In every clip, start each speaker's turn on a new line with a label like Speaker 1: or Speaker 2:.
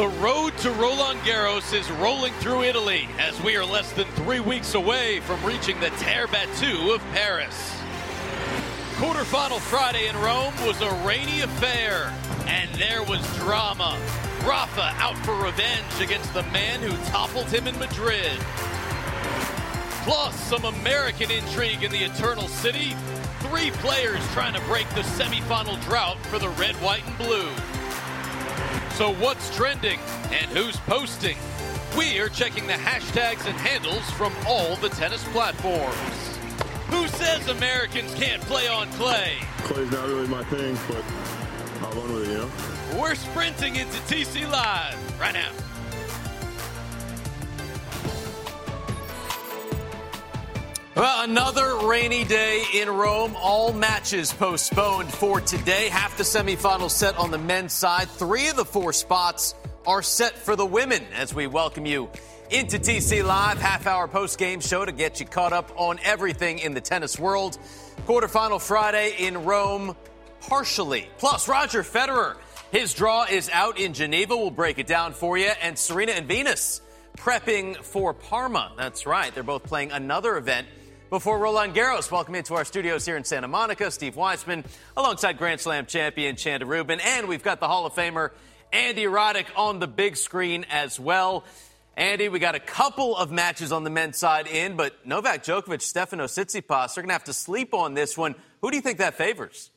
Speaker 1: The road to Roland Garros is rolling through Italy as we are less than three weeks away from reaching the Terre Battue of Paris. Quarterfinal Friday in Rome was a rainy affair, and there was drama. Rafa out for revenge against the man who toppled him in Madrid. Plus, some American intrigue in the Eternal City. Three players trying to break the semifinal drought for the red, white, and blue. So, what's trending and who's posting? We are checking the hashtags and handles from all the tennis platforms. Who says Americans can't play on clay?
Speaker 2: Clay's not really my thing, but I'll run with it, you know?
Speaker 1: We're sprinting into TC Live right now. Well, another rainy day in Rome. All matches postponed for today. Half the semifinals set on the men's side. Three of the four spots are set for the women as we welcome you into TC Live, half hour post game show to get you caught up on everything in the tennis world. Quarterfinal Friday in Rome, partially. Plus, Roger Federer, his draw is out in Geneva. We'll break it down for you. And Serena and Venus prepping for Parma. That's right. They're both playing another event before Roland Garros, welcome into our studios here in Santa Monica, Steve Weissman, alongside Grand Slam champion Chanda Rubin, and we've got the Hall of Famer Andy Roddick on the big screen as well. Andy, we got a couple of matches on the men's side in, but Novak Djokovic, Stefano Tsitsipas, they're going to have to sleep on this one. Who do you think that favors?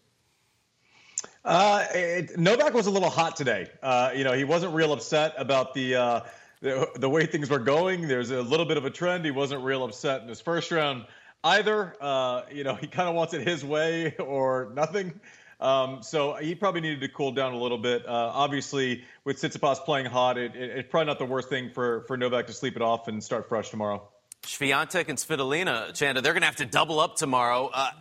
Speaker 3: Uh, it, Novak was a little hot today. Uh, you know, he wasn't real upset about the, uh, the, the way things were going. There's a little bit of a trend. He wasn't real upset in his first round either. Uh, you know, he kind of wants it his way or nothing. Um, so he probably needed to cool down a little bit. Uh, obviously, with Tsitsipas playing hot, it, it, it's probably not the worst thing for, for Novak to sleep it off and start fresh tomorrow.
Speaker 1: Swiatek and Svitolina, Chanda, they're going to have to double up tomorrow. Uh,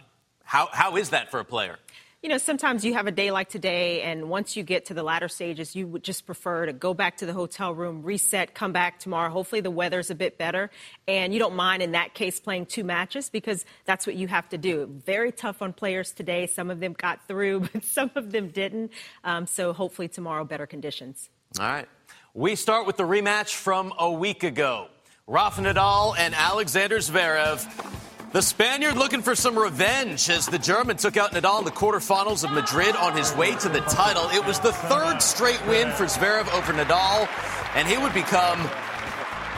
Speaker 1: how, how is that for a player?
Speaker 4: You know, sometimes you have a day like today, and once you get to the latter stages, you would just prefer to go back to the hotel room, reset, come back tomorrow. Hopefully, the weather's a bit better, and you don't mind in that case playing two matches because that's what you have to do. Very tough on players today. Some of them got through, but some of them didn't. Um, so hopefully tomorrow, better conditions.
Speaker 1: All right. We start with the rematch from a week ago. Rafa Nadal and Alexander Zverev the Spaniard looking for some revenge as the German took out Nadal in the quarterfinals of Madrid on his way to the title. It was the third straight win for Zverev over Nadal, and he would become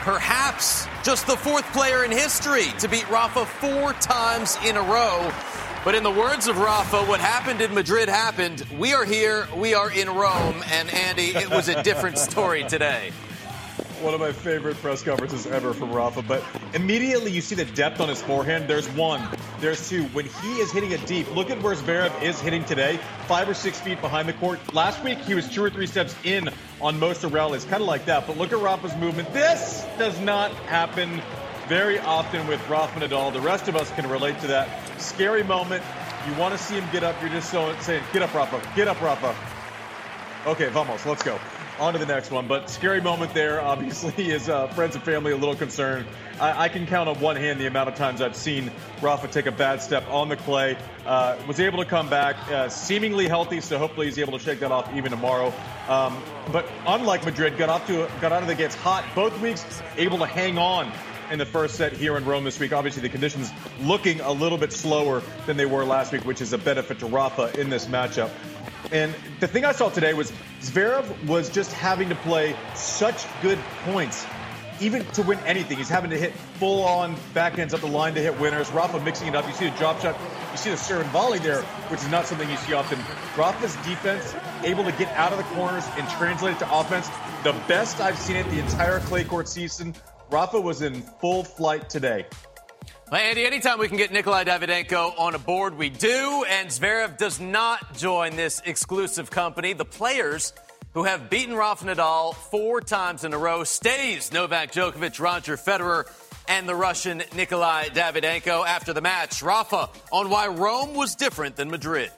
Speaker 1: perhaps just the fourth player in history to beat Rafa four times in a row. But in the words of Rafa, what happened in Madrid happened. We are here, we are in Rome, and Andy, it was a different story today
Speaker 3: one of my favorite press conferences ever from Rafa. But immediately you see the depth on his forehand. There's one, there's two. When he is hitting a deep, look at where Zverev is hitting today, five or six feet behind the court. Last week he was two or three steps in on most of rallies, kind of like that. But look at Rafa's movement. This does not happen very often with Rafa Nadal. The rest of us can relate to that. Scary moment. You want to see him get up. You're just so saying, "Get up, Rafa! Get up, Rafa!" Okay, vamos. Let's go on to the next one. But scary moment there. Obviously, is uh, friends and family a little concerned. I, I, can count on one hand the amount of times I've seen Rafa take a bad step on the clay. Uh, was able to come back, uh, seemingly healthy, so hopefully he's able to shake that off even tomorrow. Um, but unlike Madrid, got off to got out of the gates hot both weeks, able to hang on in the first set here in Rome this week. Obviously, the conditions looking a little bit slower than they were last week, which is a benefit to Rafa in this matchup. And the thing I saw today was Zverev was just having to play such good points, even to win anything. He's having to hit full on backhands up the line to hit winners. Rafa mixing it up. You see the drop shot, you see the serve and volley there, which is not something you see often. Rafa's defense able to get out of the corners and translate it to offense. The best I've seen it the entire clay court season. Rafa was in full flight today.
Speaker 1: Well, Andy, anytime we can get Nikolai Davydenko on a board, we do. And Zverev does not join this exclusive company. The players who have beaten Rafa Nadal four times in a row, stays Novak Djokovic, Roger Federer, and the Russian Nikolai Davydenko. after the match. Rafa on why Rome was different than Madrid.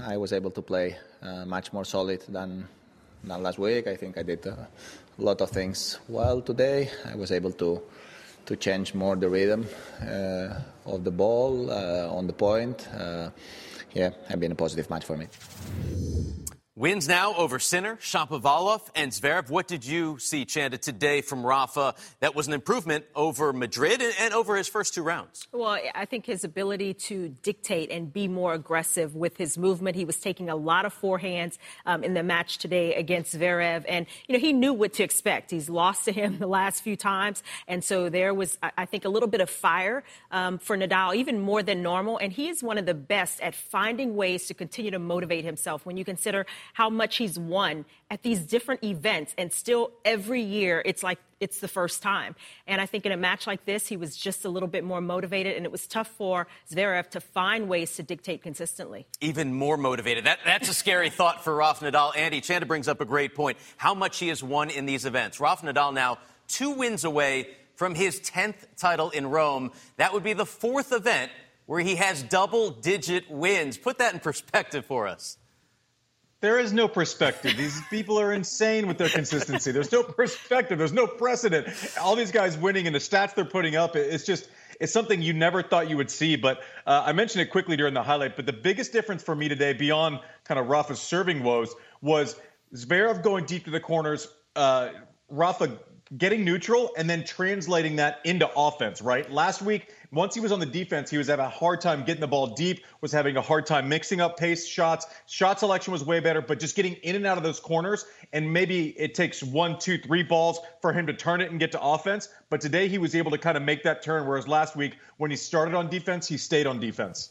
Speaker 5: I was able to play uh, much more solid than than last week. I think I did uh, a lot of things well today. I was able to to change more the rhythm uh, of the ball uh, on the point. Uh, yeah, have been a positive match for me.
Speaker 1: Wins now over Sinner, Shapovalov, and Zverev. What did you see, Chanda, today from Rafa that was an improvement over Madrid and over his first two rounds?
Speaker 4: Well, I think his ability to dictate and be more aggressive with his movement. He was taking a lot of forehands um, in the match today against Zverev, and you know he knew what to expect. He's lost to him the last few times, and so there was, I think, a little bit of fire um, for Nadal, even more than normal. And he is one of the best at finding ways to continue to motivate himself. When you consider how much he's won at these different events. And still, every year, it's like it's the first time. And I think in a match like this, he was just a little bit more motivated, and it was tough for Zverev to find ways to dictate consistently.
Speaker 1: Even more motivated. That, that's a scary thought for Rafa Nadal. Andy Chanda brings up a great point. How much he has won in these events. Rafa Nadal now two wins away from his 10th title in Rome. That would be the fourth event where he has double digit wins. Put that in perspective for us.
Speaker 3: There is no perspective. These people are insane with their consistency. There's no perspective. There's no precedent. All these guys winning and the stats they're putting up, it's just it's something you never thought you would see. But uh, I mentioned it quickly during the highlight. But the biggest difference for me today, beyond kind of Rafa's serving woes, was Zverev going deep to the corners. Uh, Rafa getting neutral and then translating that into offense, right? Last week, once he was on the defense, he was having a hard time getting the ball deep, was having a hard time mixing up pace shots. Shot selection was way better, but just getting in and out of those corners. And maybe it takes one, two, three balls for him to turn it and get to offense. But today he was able to kind of make that turn, whereas last week, when he started on defense, he stayed on defense.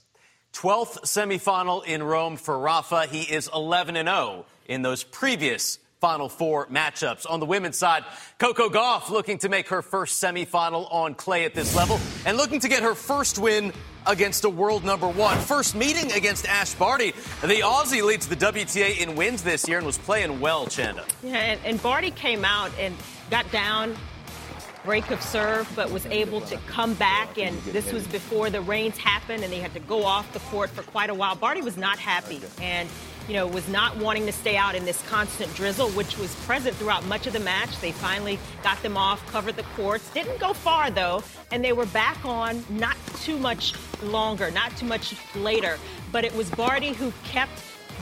Speaker 1: 12th semifinal in Rome for Rafa. He is 11 and 0 in those previous Final Four matchups. On the women's side, Coco Gauff looking to make her first semifinal on clay at this level and looking to get her first win against a world number one. First meeting against Ash Barty. The Aussie leads the WTA in wins this year and was playing well, Chanda.
Speaker 4: Yeah, and, and Barty came out and got down break of serve, but was able to come back. And this was before the rains happened, and they had to go off the court for quite a while. Barty was not happy, and you know, was not wanting to stay out in this constant drizzle, which was present throughout much of the match. They finally got them off, covered the courts. Didn't go far, though, and they were back on not too much longer, not too much later. But it was Barty who kept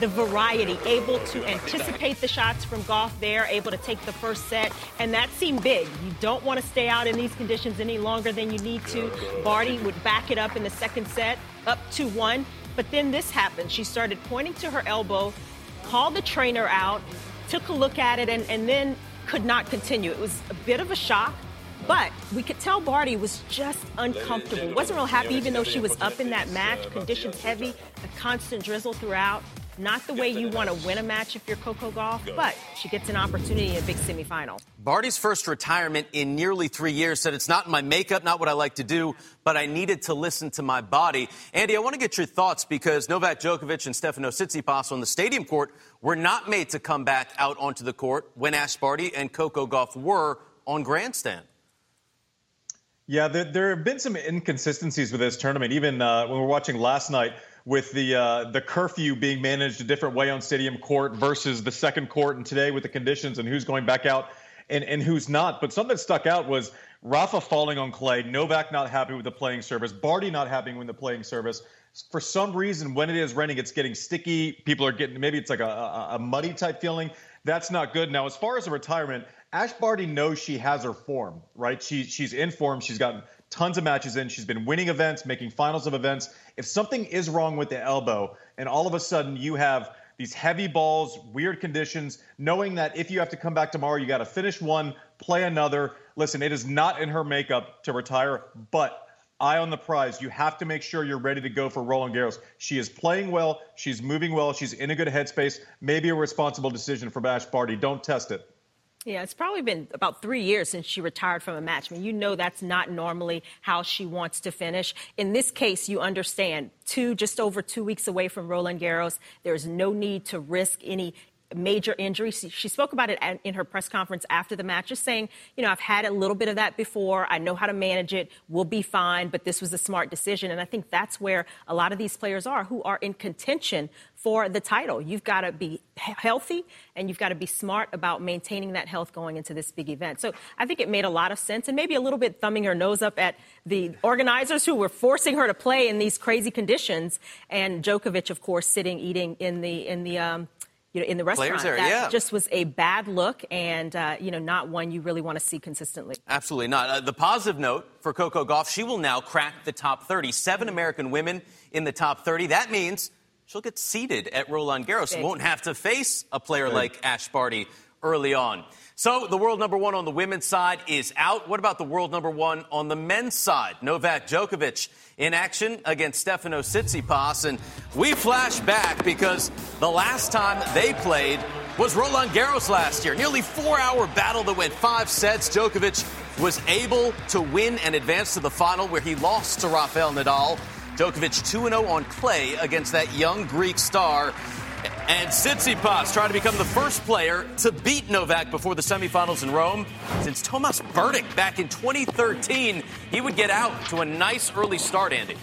Speaker 4: the variety, able to anticipate the shots from Gauff there, able to take the first set, and that seemed big. You don't want to stay out in these conditions any longer than you need to. Barty would back it up in the second set, up 2 1. But then this happened. She started pointing to her elbow, called the trainer out, took a look at it, and, and then could not continue. It was a bit of a shock. But we could tell Barty was just uncomfortable. Wasn't real happy, even though she was up in that match. Conditions heavy, a constant drizzle throughout. Not the way you want to win a match if you're Coco Gauff, but she gets an opportunity in a big semifinal.
Speaker 1: Barty's first retirement in nearly three years said it's not my makeup, not what I like to do, but I needed to listen to my body. Andy, I want to get your thoughts because Novak Djokovic and Stefano Tsitsipas on the stadium court were not made to come back out onto the court when Ash Barty and Coco Gauff were on grandstand.
Speaker 3: Yeah, there, there, have been some inconsistencies with this tournament. Even uh, when we were watching last night, with the uh, the curfew being managed a different way on Stadium Court versus the second court, and today with the conditions and who's going back out and, and who's not. But something that stuck out was Rafa falling on clay, Novak not happy with the playing service, Barty not happy with the playing service. For some reason, when it is raining, it's getting sticky. People are getting maybe it's like a, a, a muddy type feeling. That's not good. Now, as far as a retirement, Ash Barty knows she has her form, right? She she's in form. She's gotten tons of matches in. She's been winning events, making finals of events. If something is wrong with the elbow, and all of a sudden you have these heavy balls, weird conditions, knowing that if you have to come back tomorrow, you got to finish one, play another. Listen, it is not in her makeup to retire, but eye on the prize. You have to make sure you're ready to go for Roland Garros. She is playing well. She's moving well. She's in a good headspace. Maybe a responsible decision for Ash Barty. Don't test it.
Speaker 4: Yeah, it's probably been about three years since she retired from a match. I mean, you know that's not normally how she wants to finish. In this case, you understand two, just over two weeks away from Roland Garros. There's no need to risk any major injury. She spoke about it in her press conference after the match, just saying, you know, I've had a little bit of that before. I know how to manage it. We'll be fine, but this was a smart decision. And I think that's where a lot of these players are who are in contention for the title. You've got to be healthy and you've got to be smart about maintaining that health going into this big event. So I think it made a lot of sense and maybe a little bit thumbing her nose up at the organizers who were forcing her to play in these crazy conditions. And Djokovic, of course, sitting eating in the in the um, you know, in the restaurant.
Speaker 1: Area,
Speaker 4: that
Speaker 1: yeah.
Speaker 4: just was a bad look and, uh, you know, not one you really want to see consistently.
Speaker 1: Absolutely not. Uh, the positive note for Coco Gauff, she will now crack the top 30. Seven American women in the top 30. That means she'll get seated at Roland Garros. Big. Won't have to face a player Big. like Ash Barty early on. So the world number one on the women's side is out. What about the world number one on the men's side? Novak Djokovic in action against Stefano Tsitsipas. And we flash back because the last time they played was Roland Garros last year. Nearly four hour battle that went five sets. Djokovic was able to win and advance to the final where he lost to Rafael Nadal. Djokovic 2 0 on clay against that young Greek star. And Tsitsipas trying to become the first player to beat Novak before the semifinals in Rome. Since Tomas Berdych back in 2013, he would get out to a nice early start, Andy.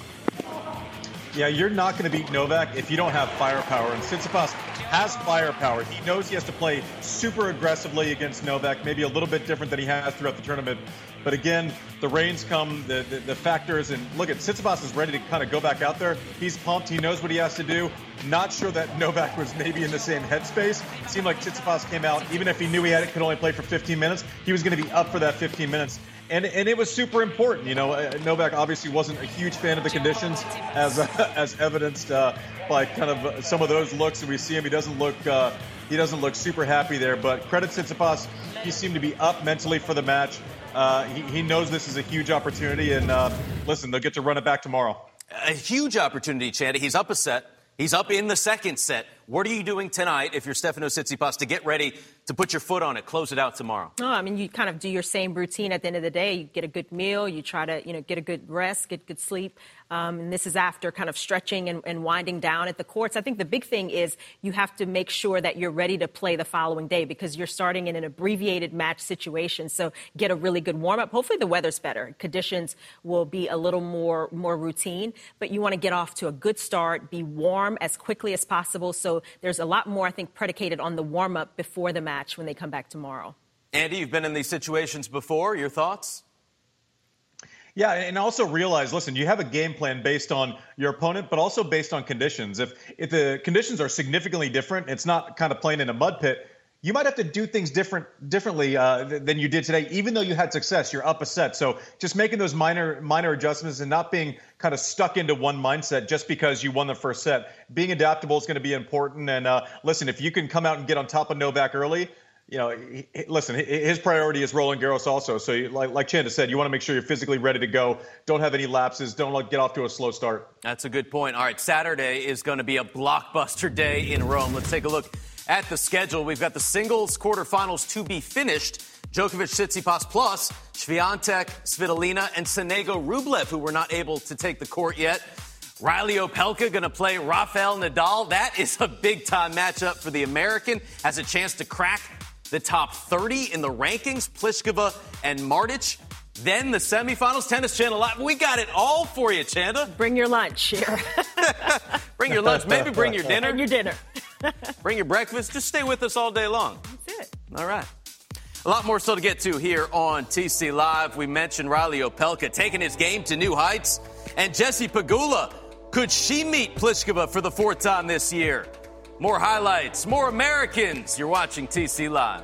Speaker 3: Yeah, you're not going to beat Novak if you don't have firepower. And Tsitsipas has firepower. He knows he has to play super aggressively against Novak, maybe a little bit different than he has throughout the tournament. But again, the rains come, the, the, the factors, and look at Tsitsipas is ready to kind of go back out there. He's pumped. He knows what he has to do. Not sure that Novak was maybe in the same headspace. It seemed like Tsitsipas came out, even if he knew he had it, could only play for 15 minutes, he was going to be up for that 15 minutes and and it was super important. You know, uh, Novak obviously wasn't a huge fan of the conditions, as uh, as evidenced uh, by kind of some of those looks that we see him. He doesn't look uh, he doesn't look super happy there. But credit Tsitsipas, he seemed to be up mentally for the match. Uh, he, he knows this is a huge opportunity, and uh, listen, they'll get to run it back tomorrow.
Speaker 1: A huge opportunity, Chandy. He's up a set. He's up in the second set. What are you doing tonight if you're Stefano Tsitsipas to get ready to put your foot on it, close it out tomorrow?
Speaker 4: No, I mean you kind of do your same routine at the end of the day. You get a good meal, you try to you know get a good rest, get good sleep. Um, and this is after kind of stretching and, and, winding down at the courts. I think the big thing is you have to make sure that you're ready to play the following day because you're starting in an abbreviated match situation. So get a really good warm up. Hopefully the weather's better. Conditions will be a little more more routine, but you want to get off to a good start, be warm as quickly as possible. So there's a lot more I think predicated on the warm up before the match when they come back tomorrow.
Speaker 1: Andy, you've been in these situations before. Your thoughts?
Speaker 3: Yeah, and also realize, listen, you have a game plan based on your opponent, but also based on conditions. If if the conditions are significantly different, it's not kind of playing in a mud pit. You might have to do things different differently uh, than you did today, even though you had success. You're up a set, so just making those minor minor adjustments and not being kind of stuck into one mindset just because you won the first set. Being adaptable is going to be important. And uh, listen, if you can come out and get on top of Novak early, you know, listen, his priority is Roland Garros also. So, you, like, like Chanda said, you want to make sure you're physically ready to go. Don't have any lapses. Don't get off to a slow start.
Speaker 1: That's a good point. All right, Saturday is going to be a blockbuster day in Rome. Let's take a look at the schedule. We've got the singles quarterfinals to be finished. Djokovic, Tsitsipas, plus Swiatek, Svitolina, and Sonego Rublev, who were not able to take the court yet. Riley Opelka going to play Rafael Nadal. That is a big time matchup for the American. Has a chance to crack the top 30 in the rankings, Pliskova and Martic. Then the semifinals, Tennis Channel Live. We got it all for you, Chanda.
Speaker 4: Bring your lunch here.
Speaker 1: bring your lunch. Maybe bring your dinner.
Speaker 4: And your dinner.
Speaker 1: bring your breakfast. Just stay with us all day long.
Speaker 4: That's it.
Speaker 1: All right. A lot more still to get to here on TC Live. We mentioned Riley Opelka taking his game to new heights. And Jessie Pegula, could she meet Pliskova for the fourth time this year? More highlights, more Americans. You're watching TC Live.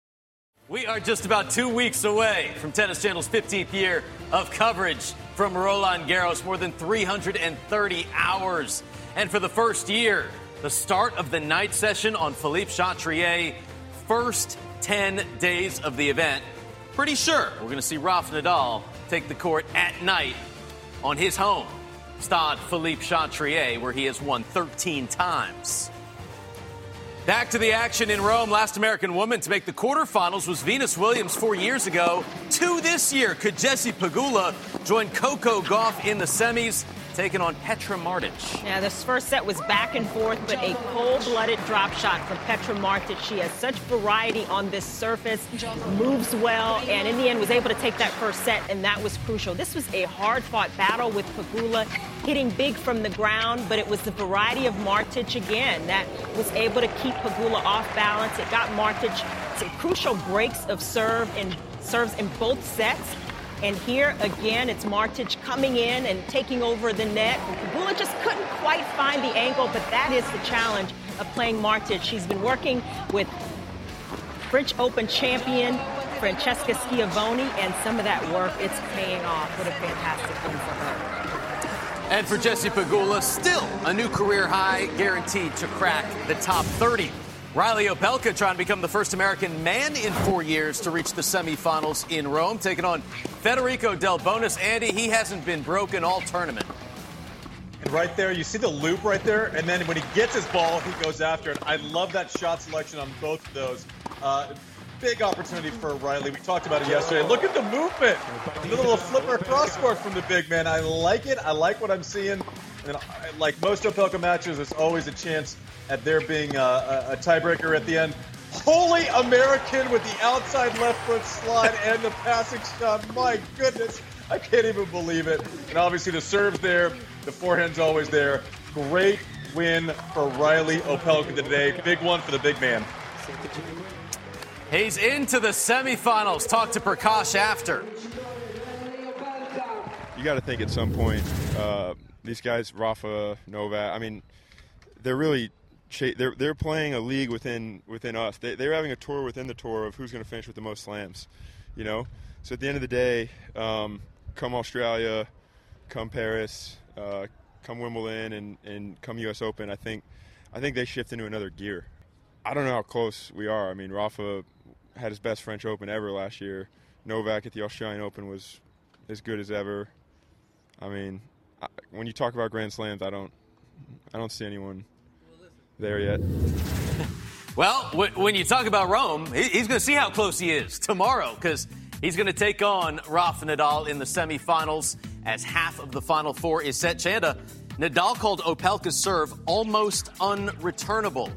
Speaker 1: We are just about two weeks away from Tennis Channel's 15th year of coverage from Roland Garros, more than 330 hours. And for the first year, the start of the night session on Philippe Chatrier. First 10 days of the event. Pretty sure we're going to see Rafa Nadal take the court at night on his home, Stade Philippe Chatrier, where he has won 13 times. Back to the action in Rome. Last American woman to make the quarterfinals was Venus Williams four years ago. Two this year. Could Jessie Pegula join Coco Gauff in the semis? Taking on Petra Martic.
Speaker 4: Yeah, this first set was back and forth, but a cold-blooded drop shot from Petra Martic. She has such variety on this surface, moves well, and in the end was able to take that first set, and that was crucial. This was a hard-fought battle with Pegula hitting big from the ground, but it was the variety of Martic again that was able to keep Pegula off balance. It got Martic some crucial breaks of serve and serves in both sets. And here again, it's Martic coming in and taking over the net. Pegula just couldn't quite find the angle, but that is the challenge of playing Martic. She's been working with French Open champion Francesca Schiavone, and some of that work, it's paying off. What a fantastic win for her.
Speaker 1: And for Jessie Pegula, still a new career high, guaranteed to crack the top 30. Riley Opelka trying to become the first American man in four years to reach the semifinals in Rome, taking on Federico Delbonis. Andy, he hasn't been broken all tournament.
Speaker 3: And right there, you see the loop right there, and then when he gets his ball, he goes after it. I love that shot selection on both of those. Uh, big opportunity for Riley. We talked about it yesterday. Look at the movement. The little flipper crosscourt from the big man. I like it. I like what I'm seeing. And like most Opelka matches, there's always a chance at there being a, a, a tiebreaker at the end. Holy American with the outside left foot slide and the passing shot. My goodness, I can't even believe it. And obviously the serves there, the forehand's always there. Great win for Riley Opelka today. Big one for the big man.
Speaker 1: He's into the semifinals. Talk to Prakash after.
Speaker 6: You got to think at some point, uh, these guys, Rafa, Novak. I mean, they're really they're they're playing a league within within us. They, they're having a tour within the tour of who's going to finish with the most slams. You know, so at the end of the day, um, come Australia, come Paris, uh, come Wimbledon, and, and come U.S. Open. I think I think they shift into another gear. I don't know how close we are. I mean, Rafa had his best French Open ever last year. Novak at the Australian Open was as good as ever. I mean, I, when you talk about Grand Slams, I don't I don't see anyone there yet.
Speaker 1: well, when you talk about Rome, he's going to see how close he is tomorrow because he's going to take on Rafa Nadal in the semifinals as half of the final four is set. Chanda, Nadal called Opelka's serve almost unreturnable.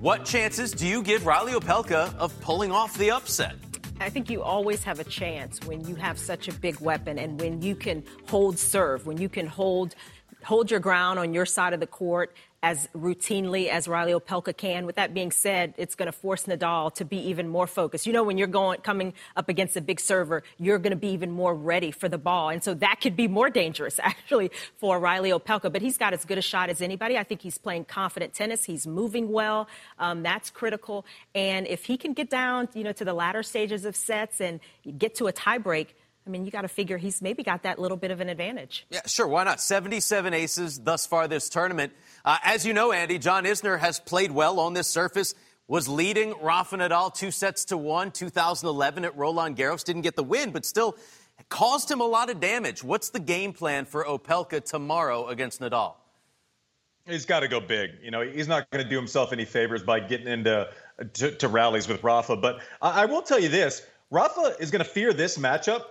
Speaker 1: What chances do you give Riley Opelka of pulling off the upset?
Speaker 4: I think you always have a chance when you have such a big weapon and when you can hold serve, when you can hold hold your ground on your side of the court as routinely as Riley Opelka can. With that being said, it's going to force Nadal to be even more focused. You know, when you're going coming up against a big server, you're going to be even more ready for the ball, and so that could be more dangerous actually for Riley Opelka. But he's got as good a shot as anybody. I think he's playing confident tennis. He's moving well. Um, that's critical. And if he can get down, you know, to the latter stages of sets and get to a tiebreak. I mean, you got to figure he's maybe got that little bit of an advantage.
Speaker 1: Yeah, sure. Why not? 77 aces thus far this tournament. Uh, as you know, Andy, John Isner has played well on this surface, was leading Rafa Nadal two sets to one, 2011 at Roland Garros. Didn't get the win, but still caused him a lot of damage. What's the game plan for Opelka tomorrow against Nadal?
Speaker 3: He's got to go big. You know, he's not going to do himself any favors by getting into to, to rallies with Rafa. But I, I will tell you this: Rafa is going to fear this matchup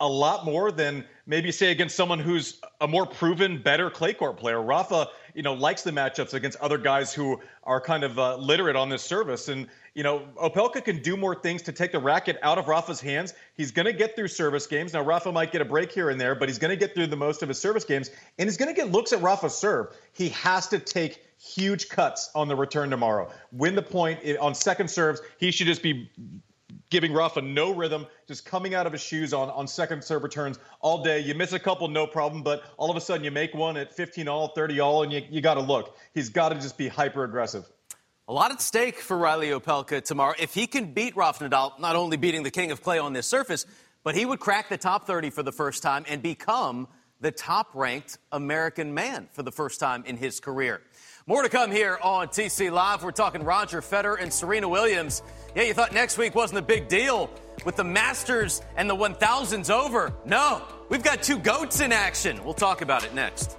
Speaker 3: a lot more than maybe say against someone who's a more proven, better clay court player. Rafa you know, likes the matchups against other guys who are kind of uh, literate on this service. And, you know, Opelka can do more things to take the racket out of Rafa's hands. He's going to get through service games. Now, Rafa might get a break here and there, but he's going to get through the most of his service games. And he's going to get looks at Rafa's serve. He has to take huge cuts on the return tomorrow. Win the point on second serves. He should just be giving Rafa no rhythm, just coming out of his shoes on, on second serve returns all day. You miss a couple, no problem, but all of a sudden you make one at 15 all, 30 all, and you, you got to look. He's got to just be hyper aggressive.
Speaker 1: A lot at stake for Riley Opelka tomorrow. If he can beat Rafa Nadal, not only beating the king of clay on this surface, but he would crack the top 30 for the first time and become the top ranked American man for the first time in his career. More to come here on TC Live. We're talking Roger Federer and Serena Williams. Yeah, you thought next week wasn't a big deal with the Masters and the 1000s over. No, we've got two goats in action. We'll talk about it next.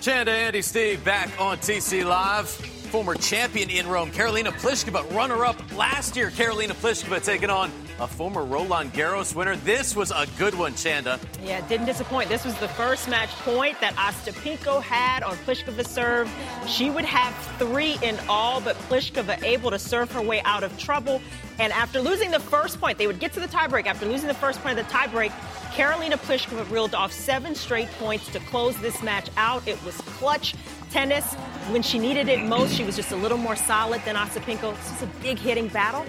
Speaker 1: Chanda, Andy, Steve back on TC Live. Former champion in Rome, Karolina Pliskova, runner up last year. Karolina Pliskova taking on a former Roland Garros winner. This was a good one, Chanda.
Speaker 4: Yeah, didn't disappoint. This was the first match point that Ostapenko had on Pliskova's serve. She would have three in all, but Pliskova able to serve her way out of trouble. And after losing the first point, they would get to the tiebreak. After losing the first point of the tiebreak, Karolina Pliskova reeled off seven straight points to close this match out. It was clutch tennis. When she needed it most, she was just a little more solid than Ostapenko. This was a big hitting battle.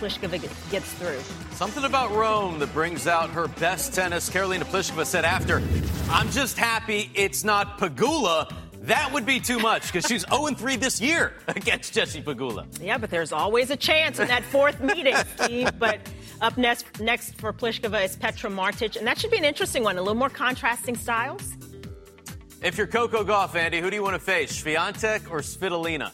Speaker 4: Pliskova gets through.
Speaker 1: Something about Rome that brings out her best tennis. Karolina Pliskova said after, I'm just happy it's not Pegula. That would be too much because she's 0 3 this year against Jessie Pegula.
Speaker 4: Yeah, but there's always a chance in that fourth meeting, Steve. But up next, next for Pliskova is Petra Martic, and that should be an interesting one. A little more contrasting styles.
Speaker 1: If you're Coco Gauff, Andy, who do you want to face, Swiatek or Svitolina?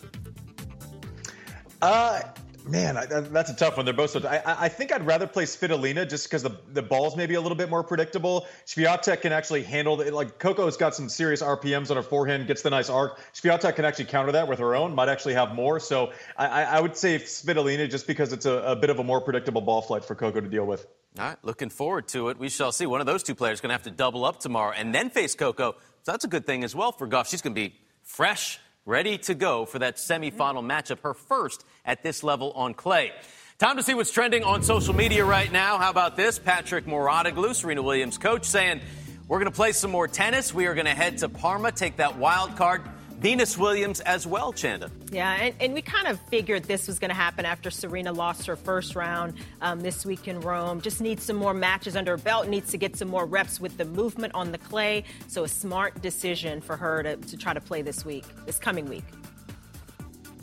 Speaker 3: Uh, Man, I, that's a tough one. They're both so. I, I think I'd rather play Svitolina just because the the ball's maybe a little bit more predictable. Swiatek can actually handle it. Like Coco's got some serious RPMs on her forehand, gets the nice arc. Swiatek can actually counter that with her own. Might actually have more. So I, I would say Svitolina just because it's a, a bit of a more predictable ball flight for Coco to deal with.
Speaker 1: All right, looking forward to it. We shall see. One of those two players going to have to double up tomorrow and then face Coco. So that's a good thing as well for Gauff. She's going to be fresh ready to go for that semifinal matchup, her first at this level on clay. Time to see what's trending on social media right now. How about this? Patrick Mouratoglou, Serena Williams coach, saying, We're going to play some more tennis. We are going to head to Parma, take that wild card. Venus Williams as well, Chanda.
Speaker 4: Yeah, and, and we kind of figured this was going to happen after Serena lost her first round um, this week in Rome. Just needs some more matches under her belt, needs to get some more reps with the movement on the clay. So a smart decision for her to, to try to play this week, this coming week.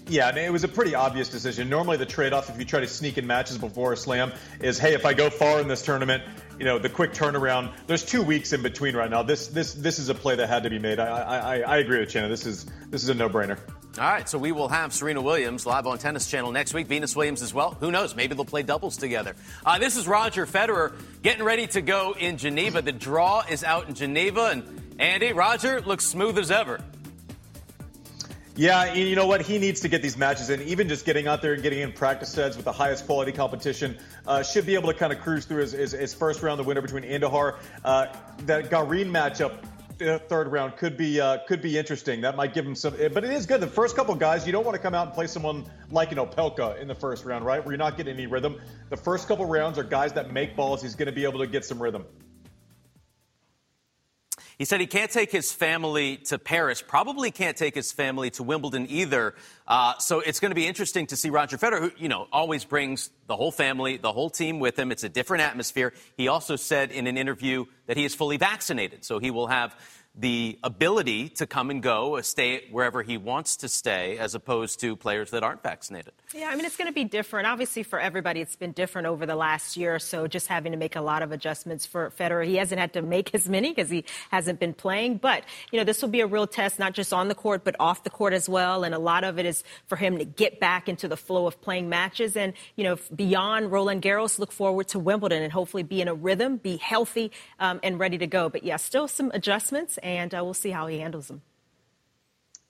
Speaker 3: Yeah, I mean, it was a pretty obvious decision. Normally, the trade-off if you try to sneak in matches before a slam is, hey, if I go far in this tournament, you know, the quick turnaround. There's two weeks in between right now. This this this is a play that had to be made. I I, I agree with Chanda. This is this is a no-brainer.
Speaker 1: All right, so we will have Serena Williams live on Tennis Channel next week. Venus Williams as well. Who knows? Maybe they'll play doubles together. Uh, this is Roger Federer getting ready to go in Geneva. The draw is out in Geneva, and Andy Roger looks smooth as ever.
Speaker 3: Yeah, you know what? He needs to get these matches in. Even just getting out there and getting in practice sets with the highest quality competition uh, should be able to kind of cruise through his, his, his first round, the winner between Andujar. Uh, that Garin matchup, uh, third round, could be uh, could be interesting. That might give him some, but it is good. The first couple guys, you don't want to come out and play someone like an Opelka in the first round, right? Where you're not getting any rhythm. The first couple rounds are guys that make balls. He's going to be able to get some rhythm.
Speaker 1: He said he can't take his family to Paris, probably can't take his family to Wimbledon either. Uh, so it's going to be interesting to see Roger Federer, who, you know, always brings the whole family, the whole team with him. It's a different atmosphere. He also said in an interview that he is fully vaccinated, so he will have the ability to come and go, uh, stay wherever he wants to stay, as opposed to players that aren't vaccinated.
Speaker 4: Yeah, I mean, it's going to be different. Obviously, for everybody, it's been different over the last year or so, just having to make a lot of adjustments for Federer. He hasn't had to make as many because he hasn't been playing. But, you know, this will be a real test, not just on the court, but off the court as well. And a lot of it is for him to get back into the flow of playing matches. And, you know, beyond Roland Garros, look forward to Wimbledon and hopefully be in a rhythm, be healthy, um, and ready to go. But, yeah, still some adjustments and uh, we'll see how he handles them.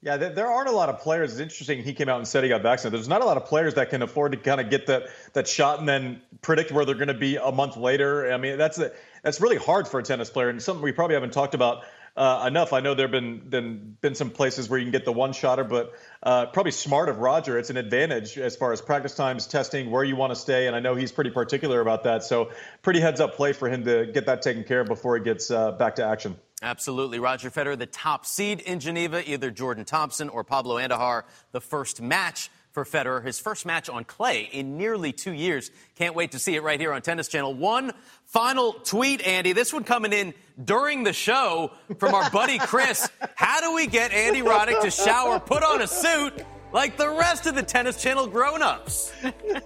Speaker 3: Yeah, there aren't a lot of players. It's interesting. He came out and said he got vaccinated. There's not a lot of players that can afford to kind of get that that shot and then predict where they're going to be a month later. I mean, that's a, that's really hard for a tennis player, and something we probably haven't talked about uh, enough. I know there have been, been been some places where you can get the one shotter, but uh, probably smart of Roger. It's an advantage as far as practice times, testing, where you want to stay, and I know he's pretty particular about that. So pretty heads up play for him to get that taken care of before he gets uh, back to action.
Speaker 1: Absolutely. Roger Federer, the top seed in Geneva, either Jordan Thompson or Pablo Andujar, the first match for Federer, his first match on clay in nearly two years. Can't wait to see it right here on Tennis Channel. One final tweet, Andy. This one coming in during the show from our buddy Chris. How do we get Andy Roddick to shower, put on a suit, like the rest of the Tennis Channel grown-ups?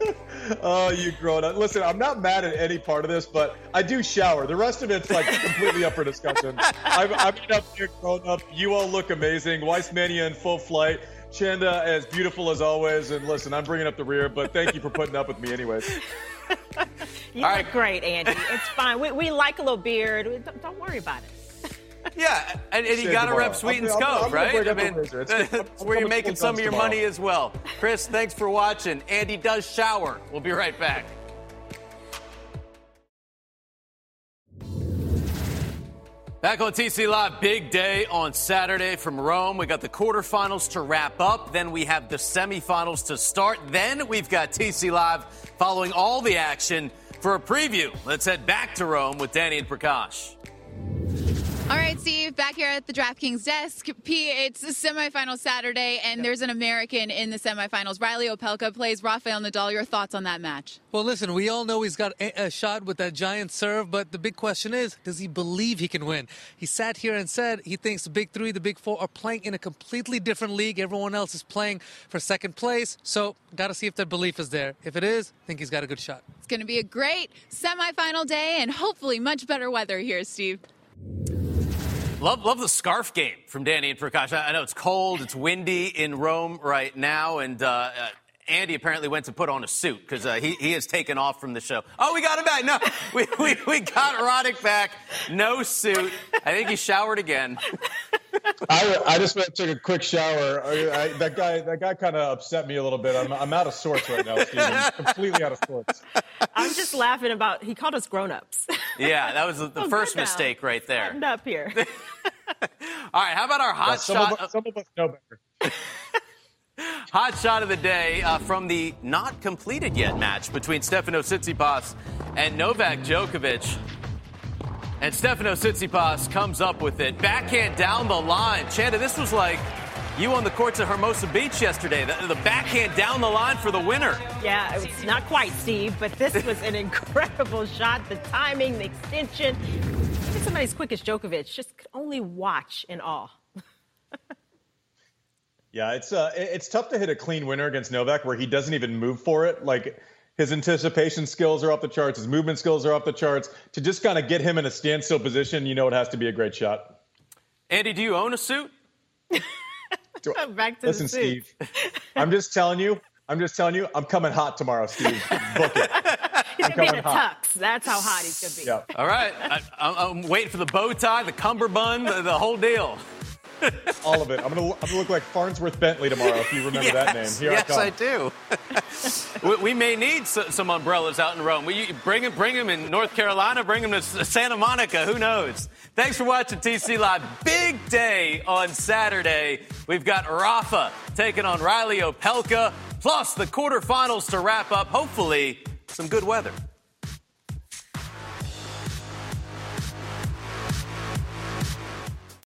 Speaker 3: oh, you grown up. Listen, I'm not mad at any part of this, but I do shower. The rest of it's like completely up for discussion. I'm, I'm up here grown up. You all look amazing. Weiss Mania in full flight. Chanda, as beautiful as always. And listen, I'm bringing up the rear, but thank you for putting up with me, anyways.
Speaker 4: you All look right. great, Andy. It's fine. We, we like a little beard. Don't, don't worry about it.
Speaker 1: Yeah, and, and you got to rep Sweetens Cove, right? I mean, that's where you're making some of your tomorrow. money as well. Chris, thanks for watching. Andy does shower. We'll be right back. Back on TC Live, big day on Saturday from Rome. We got the quarterfinals to wrap up. Then we have the semifinals to start. Then we've got TC Live following all the action for a preview. Let's head back to Rome with Danny and Prakash.
Speaker 7: All right, Steve, back here at the DraftKings desk. P, it's a semifinal Saturday, and there's an American in the semifinals. Riley Opelka plays Rafael Nadal. Your thoughts on that match?
Speaker 8: Well, listen, we all know he's got a, a shot with that giant serve, but the big question is, does he believe he can win? He sat here and said he thinks the big three, the big four, are playing in a completely different league. Everyone else is playing for second place, so got to see if that belief is there. If it is, I think he's got a good shot.
Speaker 7: It's going to be a great semifinal day, and hopefully much better weather here, Steve.
Speaker 1: Love, love the scarf game from Danny and Prakash. I know it's cold, it's windy in Rome right now, and uh, uh, Andy apparently went to put on a suit because uh, he, he has taken off from the show. Oh, we got him back. No, we, we, we got Roddick back. No suit. I think he showered again.
Speaker 3: I, I just went took a quick shower. I, I, that guy that guy kind of upset me a little bit. I'm, I'm out of sorts right now, Steven. completely out of sorts.
Speaker 4: I'm just laughing about he called us grown-ups.
Speaker 1: Yeah, that was the, the oh, first mistake right there.
Speaker 4: Buttoned up here.
Speaker 1: All right, how about our hot
Speaker 3: yeah, some
Speaker 1: shot?
Speaker 3: Of us, some of us know better.
Speaker 1: Hot shot of the day uh, from the not completed yet match between Stefano Tsitsipas and Novak Djokovic. And Stefano Tsitsipas comes up with it. Backhand down the line. Chanda, this was like you on the courts at Hermosa Beach yesterday. The, the, backhand down the line for the winner.
Speaker 4: Yeah, it's not quite, Steve, but this was an incredible shot. The timing, the extension. Even somebody as quick as Djokovic just could only watch in awe.
Speaker 3: Yeah, it's uh, it's tough to hit a clean winner against Novak where he doesn't even move for it. Like his anticipation skills are off the charts, his movement skills are off the charts. To just kind of get him in a standstill position, you know, it has to be a great shot.
Speaker 1: Andy, do you own a suit?
Speaker 4: Back to
Speaker 3: Listen, Steve. I'm just telling you. I'm just telling you. I'm coming hot tomorrow, Steve. Book it.
Speaker 4: He's gonna be in a hot. tux. That's how hot he's gonna
Speaker 1: be. Yeah. All right. I, am waiting for the bow tie, the cummerbund, the, the whole deal.
Speaker 3: All of it. I'm gonna, I'm gonna look like Farnsworth Bentley tomorrow if you remember
Speaker 1: yes,
Speaker 3: that name. Here
Speaker 1: yes,
Speaker 3: I,
Speaker 1: I do. we, we, may need some umbrellas out in Rome. We bring them, bring them in North Carolina, bring them to Santa Monica. Who knows? Thanks for watching TC Live. Big day on Saturday. We've got Rafa taking on Riley Opelka, plus the quarterfinals to wrap up. Hopefully, some good weather.